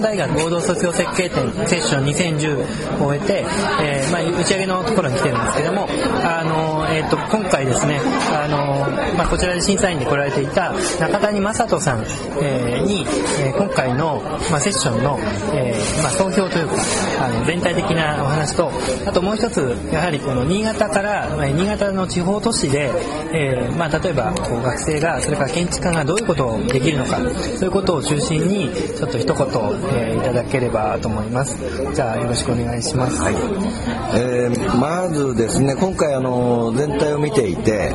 業設計、三大学合同卒業設計展セッション2010を終えて、えー、まあ打ち上げのところに来てるんですけども、あの、えー、と、今回ですね、あの、まあこちらで審査員で来られていた中谷正人さん、えー、に、えー、今回の、まあセッションの、えー、まあ総評というか、あの、全体的なお話と、あともう一つ、やはりこの新潟から、まあ新潟の地方都市で、えーまあ、例えばこう学生がそれから建築家がどういうことをできるのかそういうことを中心にちょっと一言、えーいただければと思います。じゃあよろしくお願いします、はい。えーまずですね今回あの全体を見ていて、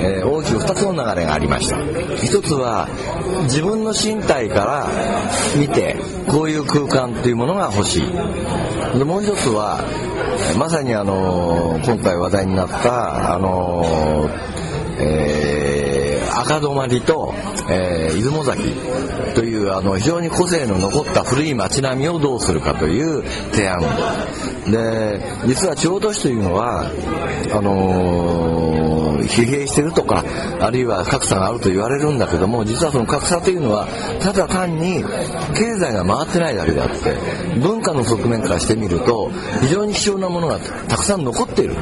えー大きく2つの流れがありました。一つは自分の身体から見てこういう空間というものが欲しい。でもう一つはまさにあの今回話題になったあのえー赤泊と、えー出雲崎というあの非常に個性の残った古い町並みをどうするかという提案。で実は地方都市というのはあのー疲弊してるとかあるいは格差があると言われるんだけども実はその格差というのはただ単に経済が回ってないだけであって文化の側面からしてみると非常に貴重なものがたくさん残っている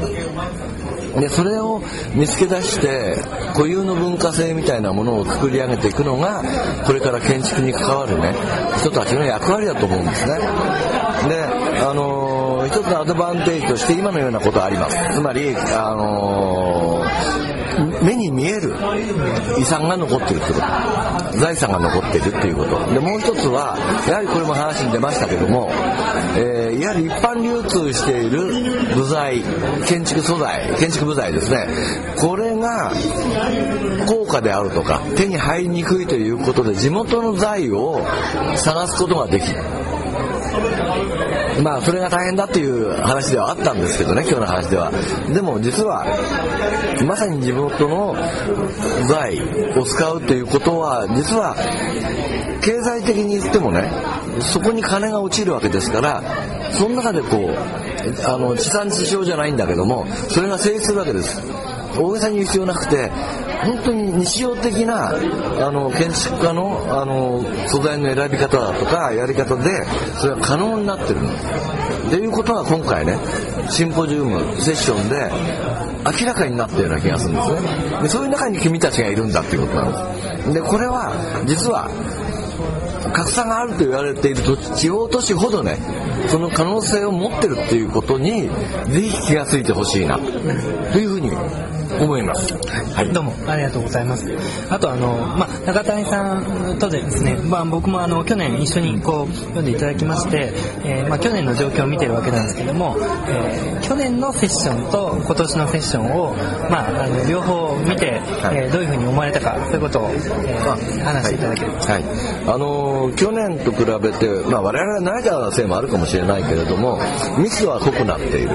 でそれを見つけ出して固有の文化性みたいなものを作り上げていくのがこれから建築に関わるね人たちの役割だと思うんですね。であの一つのアドバンテージとして今のようなことがあります。つまりあのー目に見える遺産が残っているということ。財産が残っているということ。でもう一つはやはりこれも話に出ましたけども、えーいわゆる一般流通している部材建築素材建築部材ですね。これが高価であるとか手に入りにくいということで地元の財を探すことができる。まあそれが大変だっていう話ではあったんですけどね今日の話では。でも実はまさに地元の財を使うということは実は経済的に言ってもねそこに金が落ちるわけですからその中でこうあの地産地消じゃないんだけどもそれが成立するわけです。大げさに言う必要なくて本当に日常的なあの建築家のあの素材の選び方だとかやり方でそれが可能になってるっていうことが今回ねシンポジウムセッションで明らかになったような気がするんですね。でそういう中に君たちがいるんだっていうことなんです。でこれは実は格差があると言われている地方都市ほどねその可能性を持ってるっていうことにぜひ気がついてほしいなというふうに思います。はい、どうもありがとうございます。あとあの、まあ、中谷さんとでですね、まあ、僕もあの去年一緒にこう読んでいただきまして、えーまあ、去年の状況を見てるわけなんですけども、えー去年のセッションと今年のセッションを、まあ、あの両方見て、えーどういうふうに思われたかそういうことを、えー話していただければ。はい、あのー去年と比べて、まあ、我々が慣れたせいもあるかもしれないけれどもミスは濃くなっている。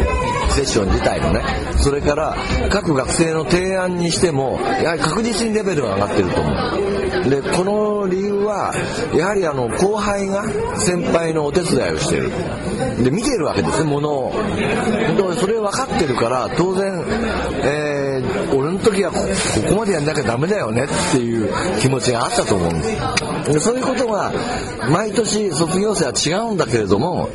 セッション自体のね。それから各学生の提案にしてもやはり確実にレベルが上がってると思う。でこの理由はやはりあの後輩が先輩のお手伝いをしてる。で見てるわけですねものを。本当それ分かってるから当然、えー俺の時はこここまでやんなきゃダメだよねっていう気持ちがあったと思うんです。でそういうことが毎年卒業生は違うんだけれども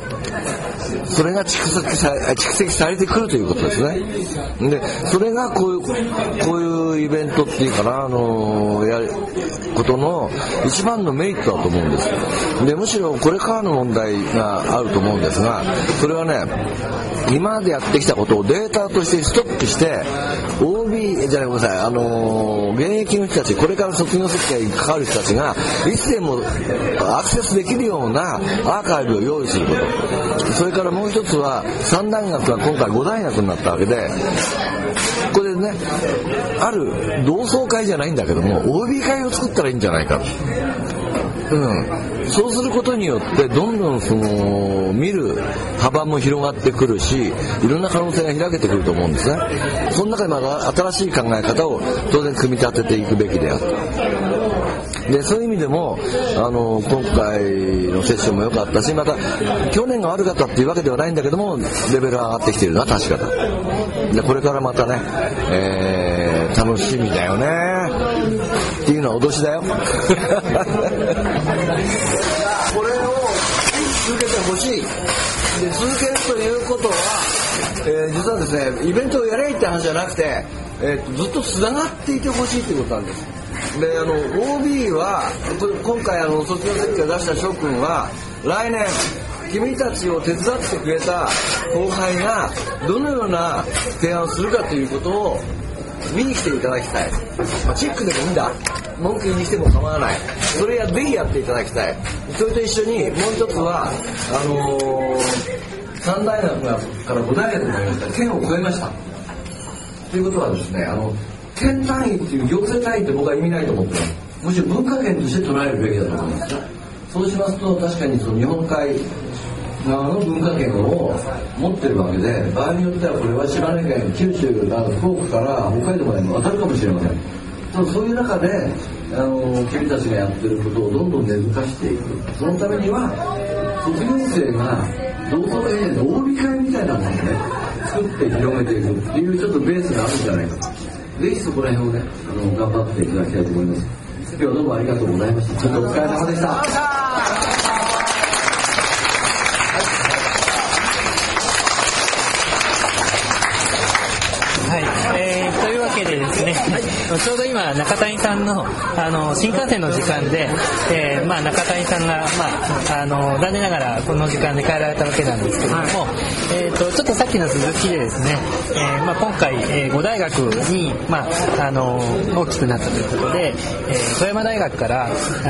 それが蓄積さ蓄積されてくるということですね。でそれがこういうこういうイベントっていうかなあのやることの一番のメリットだと思うんです。でむしろこれからの問題があると思うんですがそれはね今までやってきたことをデータとしてストックして OB じゃないごめんなさいあの現役の人たちこれから卒業設計に関わる人たちがいつでもアクセスできるようなアーカイブを用意すること。それからからもう一つは三大学が今回5大学になったわけでこれねある同窓会じゃないんだけども OB 会を作ったらいいんじゃないか。うん、そうすることによってどんどんその見る幅も広がってくるしいろんな可能性が開けてくると思うんですね。その中でまた新しい考え方を当然組み立てていくべきである。でそういう意味でもあの今回のセッションも良かったしまた去年が悪かったっていうわけではないんだけどもレベル上がってきてるのは確かだ。でこれからまたね、えー楽しみだよね。っていうのは脅しだよ。これを続けてほしい。で続けるということは、えー、実はですねイベントをやれって話じゃなくて、えー、ずっとつながっていてほしいということなんです。であの OB は今回あの卒業設計を出した諸君は来年君たちを手伝ってくれた後輩がどのような提案をするかということを見に来ていただきたい、まあ、チェックでもいいんだ。文句言いにしても構わない。それやぜひやっていただきたい。それと一緒にもう一つはあのー、3大学から5大学になりました。県を超えました。ということはですねあの県単位っていう行政単位って僕は意味ないと思ってますむしろ文化圏として捉えるべきだと思いますそうしますと確かにその日本海側の文化圏を持ってるわけで場合によってはこれは島根県九州など福岡から北海道まで渡るかもしれません。そういう中であの君たちがやってることをどんどん根付かしていく。そのためには卒業生が同窓会で OB 会みたいなものをね作って広めていくっていうちょっとベースがあるんじゃないかと。ぜひそこら辺をねあの頑張っていただきたいと思います。今日はどうもありがとうございました。ちょっとお疲れ様でした。ちょうど今中谷さんのあの新幹線の時間で、えー、まあ、中谷さんが、まあ、あの残念ながらこの時間で帰られたわけなんですけども、はい、えーと、ちょっとさっきの続きでですね、えー、まあ、今回、えー、5大学に、まあ、あの大きくなったということで、えー、富山大学からあ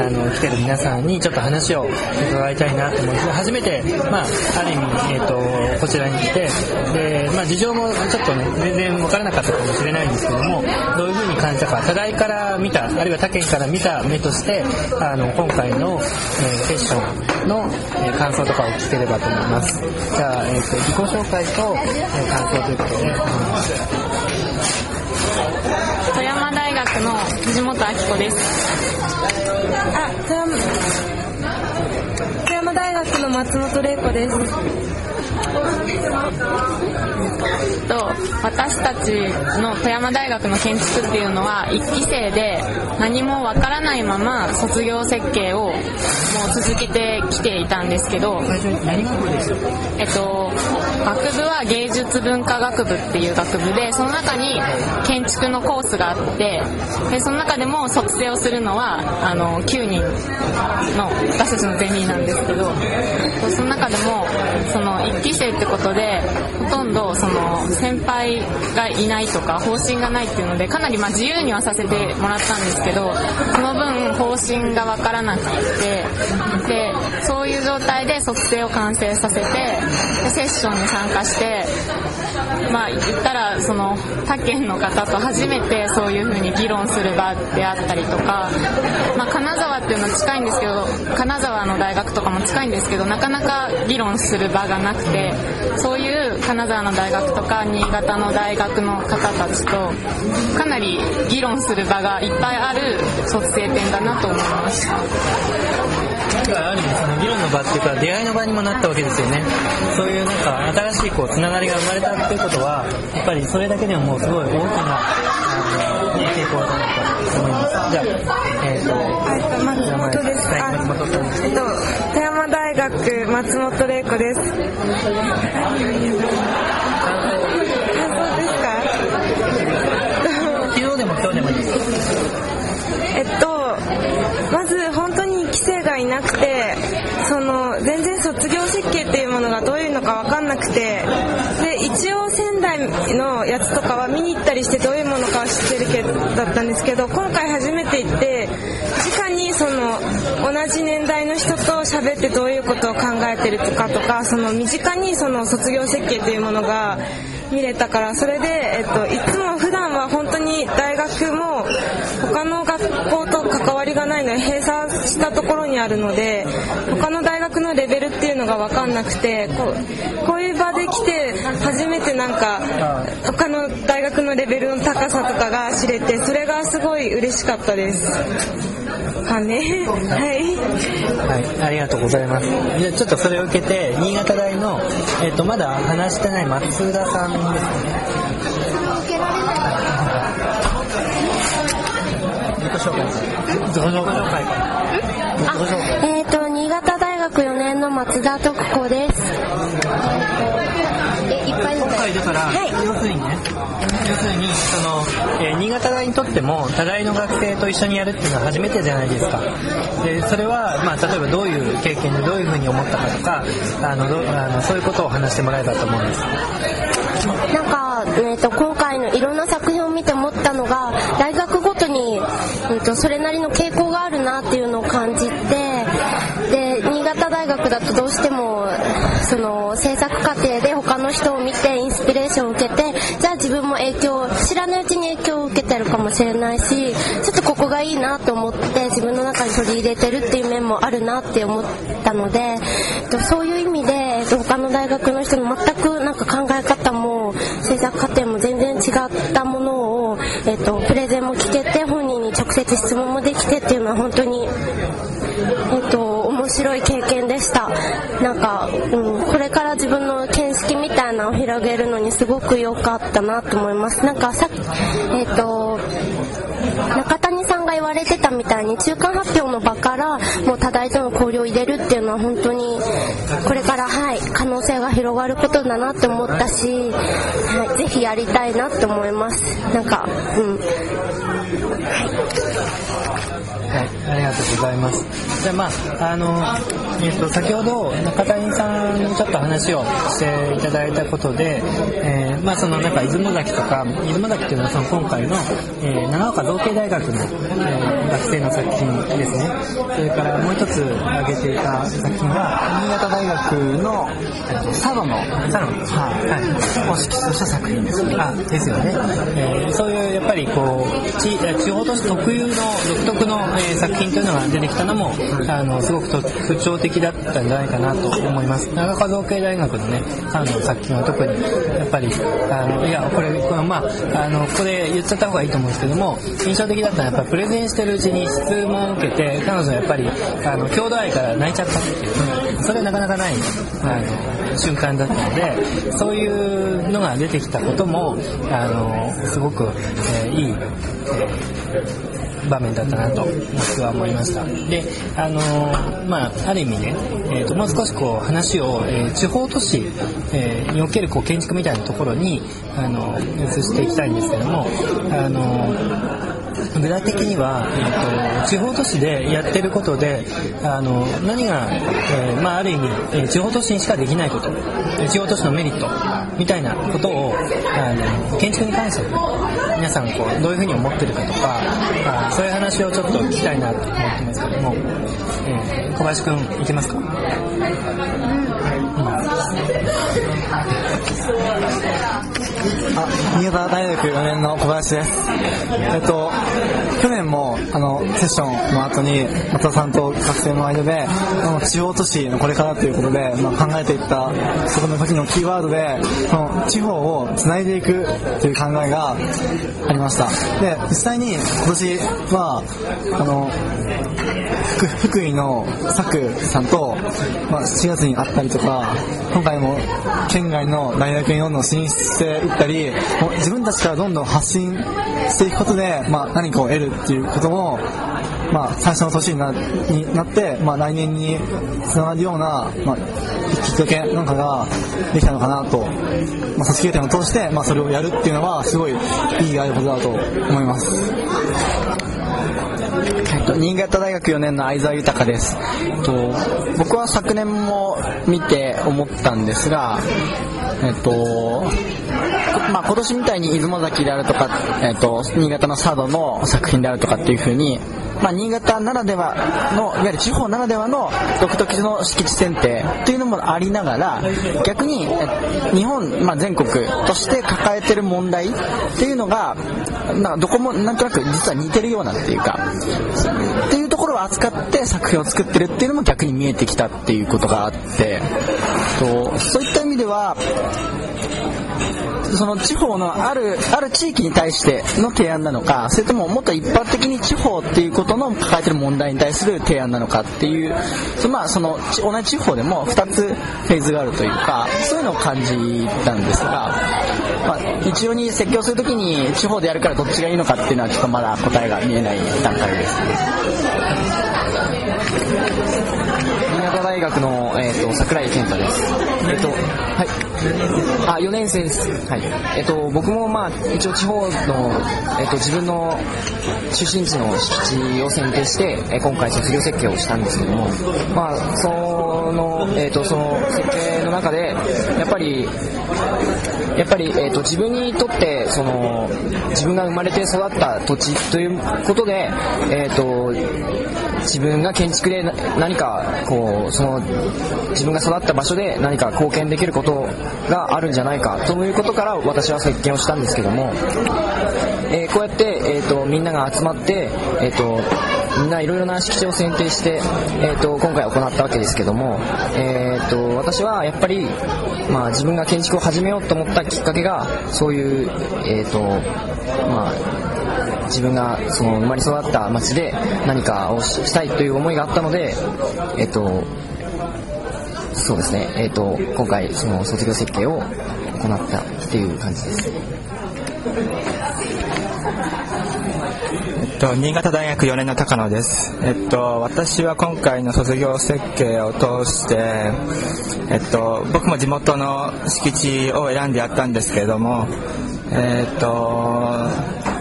の来てる皆さんにちょっと話を伺いたいなと思って初めて、まあ、ある意味、えーと、こちらに来てで、まあ、事情もちょっとね全然分からなかったかもしれないんですけどもどういうふうに感じたか課題から見たあるいは他県から見た目としてあの今回の、えー、セッションの、えー、感想とかを聞ければと思います。じゃあ、えーと、自己紹介と、えー、感想ということで、富山大学の藤本明子ですあ富山富山大学の松本玲子です。と私たちの富山大学の建築っていうのは1期生で何もわからないまま卒業設計をもう続けてきていたんですけど、えっと、学部は芸術文化学部っていう学部でその中に建築のコースがあってでその中でも卒生をするのはあの9人の私たちのゼミなんですけどその中でもその1期生ってことでほとんどその先輩がいないとか方針がないっていうのでかなりま自由にはさせてもらったんですけどその分方針が分からなくてでそういう状態で測定を完成させてセッションに参加してまあ言っその他県の方と初めてそういう風に議論する場であったりとか、まあ、金沢っていうのは近いんですけど金沢の大学とかも近いんですけどなかなか議論する場がなくてそういう金沢の大学とか新潟の大学の方たちとかなり議論する場がいっぱいある卒生展だなと思います。なんかある意味その議論の場っていうか出会いの場にもなったわけですよね。そういうなんか新しいこうつながりが生まれたっていうことはやっぱりそれだけでももうすごい大きな成功だなと思いますじゃあえっ、ー、と松本です、はい、松本さんえっと富山大学松本玲子ですか昨日でも今日でもいいですえっとまず本当に規制がいなくてその全然卒業設計っていうものがどういうのか分かんなくてで一応仙台のやつとかは見に行ったりしてどういうものかは知ってるけどだったんですけど今回初めて行って直にその同じ年代の人と喋ってどういうことを考えてるとかとかその身近にその卒業設計というものが見れたからそれで、えっと、いつも普段は本当に大学も他の学校と関わりがないので閉鎖したところにあるので他の大のレベルっていうのが分かんなくてこうこういう場で来て初めてなんか他の大学のレベルの高さとかが知れてそれがすごい嬉しかったです。かね。はい。はい、ありがとうございます。じゃあちょっとそれを受けて、新潟大の、えっ、ー、と、まだ話してない松田さんですね。紹介自己紹介あえっ、と新潟大学4年の松田徳子です。えいっぱい今回だから、はい。要するにね要するにその、えー新潟大にとっても多大の学生と一緒にやるっていうのは初めてじゃないですか。でそれは、まあ、例えばどういう経験でどういうふうに思ったかとかあのどあのそういうことを話してもらえばと思うんです。なんか、えー、と今回のいろんな作品を見て思ったのが大学ごとに、うん、とそれなりの傾とどうしてもその制作過程で他の人を見てインスピレーションを受けてじゃあ自分も影響知らないうちに影響を受けてるかもしれないしちょっとここがいいなと思って自分の中に取り入れてるっていう面もあるなって思ったので、そういう意味で、他の大学の人の全くなんか考え方も制作過程も全然違ったものを、えっとプレゼンも聞けて本人に直接質問もできてっていうのは本当にえっと、白い経験でした。なんか、うん、これから自分の見識みたいなのを広げるのにすごく良かったなと思います。なんかさえっと、中谷さんが言われてたみたいに中間発表の場からもう多大との交流を入れるっていうのは本当にこれからはい可能性が広がることだなって思ったし、はい、ぜひやりたいなって思います。なんか、うん、はい、ありがとうございます。じゃあまあ、あの、えっ、と、先ほど中谷さんにちょっと話をしていただいたことで、えーまあそのなんか出雲崎とか、出雲崎っていうのはその今回の、えー長岡造形大学の、えー学生の作品ですね。それからもう一つ挙げていた作品は、新潟大学のえっと佐渡のサロンはいを指揮とした作品ですねあですよね、えーそういうやっぱりこう地えー地方都市特有の独特の、えー作品というのが出てきたのも、あのすごく特徴的だったんじゃないかなと思います。長岡造形大学のねあの作品は特にやっぱりあのいやこれこれまああのここで言っちゃった方がいいと思うんですけども印象的だったのはやっぱプレゼンしてるうちに質問を受けて彼女はやっぱりあの郷土愛から泣いちゃったっていうそれなかなかないあの瞬間だったのでそういうのが出てきたこともあのすごく、えーいい、えー場面だったなと僕は思いました。であのまあある意味ね、えーともう少しこう話を、えー地方都市、えーにおけるこう建築みたいなところにあの移していきたいんですけどもあの具体的には、えーと地方都市でやってることであの何が、えーまあ、ある意味、えー地方都市にしかできないこと地方都市のメリットみたいなことをあの建築に関して皆さんこうどういうふうに思ってるかとかあそういう話をちょっと聞きたいなと思ってますけども、えー小林くんいけますか？あ新潟大学4年の小林です。えっと去年もあのセッションの後に松田さんと学生の間であの地方都市のこれからということで、まあ、考えていったそこの時のキーワードでその地方をつないでいくという考えがありました。で実際に今年はあの福福井の佐久さんと、まあ、7月に会ったりとか今回も県外の大学にどんどん進出していったり自分たちからどんどん発信していくことで、まあ、何かを得るっていうことも、まあ、最初の年になになって、まあ、来年につながるような、まあ、きっかけなんかができたのかなと、まあ、組織予定を通して、まあ、それをやるっていうのはすごい意義があることだと思います。新潟大学4年の相沢豊です、と、僕は昨年も見て思ったんですが、えっとまあ、今年みたいに出雲崎であるとか、えっと、新潟の佐渡の作品であるとかっていう風に、まあ、新潟ならではのいわゆる地方ならではの独特の敷地選定っていうのもありながら逆に日本、まあ、全国として抱えてる問題っていうのがなどこもなんとなく実は似てるようなっていうかっていうところを扱って作品を作ってるっていうのも逆に見えてきたっていうことがあってとそういった意味ではその地方のあるある地域に対しての提案なのかそれとももっと一般的に地方っていうことの抱えてる問題に対する提案なのかっていうまあその同じ地方でも2つフェーズがあるというかそういうのを感じたんですがまあ、一応に説教するときに地方でやるからどっちがいいのかっていうのはちょっとまだ答えが見えない段階です大学の、えーと、桜井健太です。えっ、ー、と、はい。あ、4年生です。はい。えっ、ー、と、僕もまあ、一応地方の、えっ、ーと、自分の出身地の敷地を選定して、え今回卒業設計をしたんですけども、まあ、その、えっ、と、その設計の中で、やっぱり、やっぱり、えーと、自分にとってその自分が生まれて育った土地ということで、えーと、自分が建築で何かこうその自分が育った場所で何か貢献できることがあるんじゃないかということから私は設計をしたんですけども、えー、こうやって、えーと、みんなが集まって、えーとみんないろいろな敷地を選定して、えーと、今回行ったわけですけども、えーと、私はやっぱり、まあ、自分が建築を始めようと思ったきっかけがそういう、えーとまあ、自分がその生まれ育った町で何かをしたいという思いがあったので、えーとそうですね、えー、と今回その卒業設計を行ったっていう感じです。えっと、新潟大学4年の高野です。えっと、私は今回の卒業設計を通して、えっと、僕も地元の敷地を選んでやったんですけれども、えっと、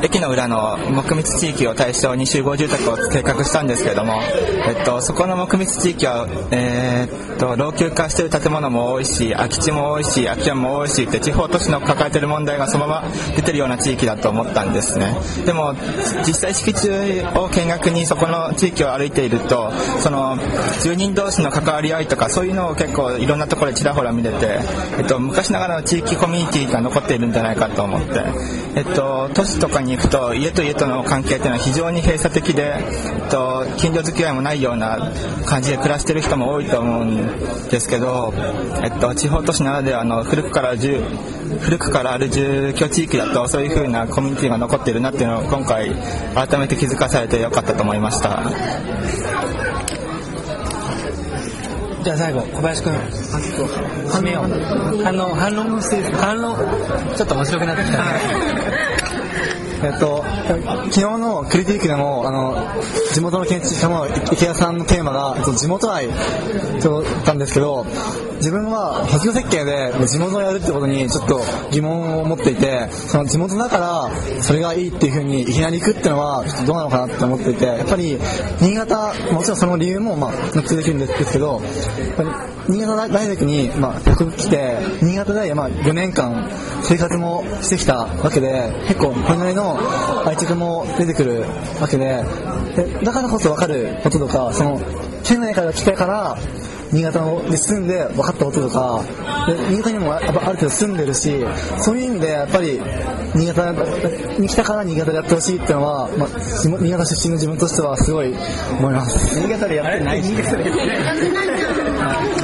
駅の裏の木密地域を対象に集合住宅を計画したんですけども、えっと、そこの木密地域は、えー、っと老朽化している建物も多いし空き地も多いし空き家も多いしって地方都市の抱えている問題がそのまま出てるような地域だと思ったんですね。でも実際敷地を見学にそこの地域を歩いているとその住人同士の関わり合いとかそういうのを結構いろんなところでちらほら見れて、えっと、昔ながらの地域コミュニティが残っているんじゃないかと思って、えっと、都市とかにに行くと家と家との関係っていうのは非常に閉鎖的で、えっと、近所付き合いもないような感じで暮らしてる人も多いと思うんですけど、えっと、地方都市ならではの古くから古くからある住居地域だとそういう風なコミュニティが残っているなっていうのを今回改めて気づかされてよかったと思いました。じゃあ最後小林君締めよう。反論反論反論ちょっと面白くなってきたねえっと、昨日のクリティックでも、あの、地元の建築家の池谷さんのテーマが、地元愛だったんですけど、自分は卒業設計で地元をやるってことにちょっと疑問を持っていて、その地元だからそれがいいっていうふうにいきなり行くっていうのはちょっとどうなのかなって思っていて、やっぱり新潟、もちろんその理由もまあ納得できるんですけど、やっぱり新潟大学にまあ僕来て、新潟でまあ4年間生活もしてきたわけで、結構これなりの愛着も出てくるわけで、でだからこそ分かることとか、その県内から来てから新潟に住んで分かったこととかで新潟にもある程度住んでるしそういう意味でやっぱり新潟に来たから新潟でやってほしいっていうのは、まあ、新潟出身の自分としてはすごい思います。新潟でやってない新潟でやってな。い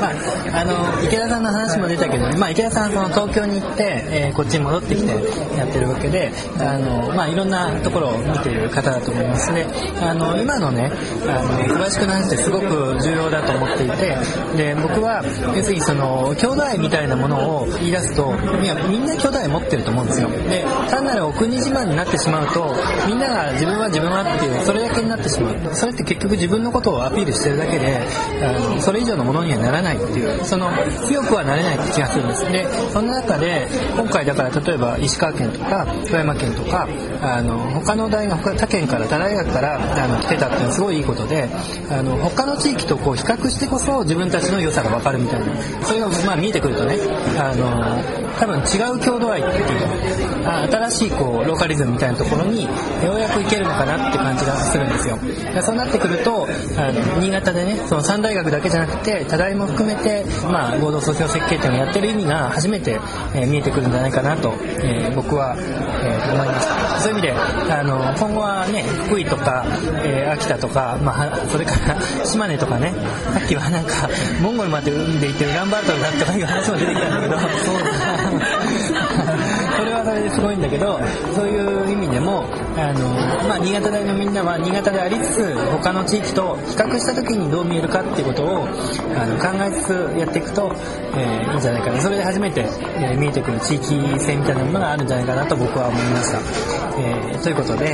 まあ、あの池田さんの話も出たけど、まあ、池田さんその東京に行って、えー、こっちに戻ってきてやってるわけであの、まあ、いろんなところを見ている方だと思います。ねあの今のねあの小林君の話ってすごく重要だと思っていてで僕は要するにその兄弟みたいなものを言い出すといやみんな兄弟持ってると思うんですよ。で単なるお国自慢になってしまうとみんなが自分は自分はっていうそれだけになってしまう。それって結局自分のことをアピールしてるだけであのそれ以上のものにはならない。っていうその強くはなれない気がするんです。でその中で今回だから例えば石川県とか富山県とかあの他の大学他県から他大学からあの来てたっていうのはすごいいいことであの他の地域とこう比較してこそ自分たちの良さが分かるみたいなそれがまあ見えてくるとねあの多分違う郷土愛っていうか新しいこうローカリズムみたいなところにようやくいけるのかなって感じがするんですよ。そうなってくるとあの新潟でねその3大学だけじゃなくて多大も含めて、まあ、合同卒業設計展をやってる意味が初めて、えー、見えてくるんじゃないかなと、えー、僕は、えー、思いました。そういう意味であの今後はね福井とか、え秋田とか、まあ、それから島根とかねさっきはなんかモンゴルまで海で行ってウランバートルだとかいう話も出てきたんだけど。そうそれはそれですごいんだけどそういう意味でもあの、まあ、新潟大のみんなは新潟でありつつ他の地域と比較した時にどう見えるかっていうことをあの考えつつやっていくと、えーいいんじゃないかな。それで初めて、えー見えてくる地域性みたいなものがあるんじゃないかなと僕は思いました、えーということで、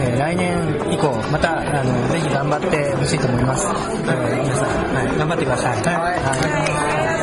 えー来年以降またあのぜひ頑張ってほしいと思います、えー皆さん、はい、頑張ってください、はい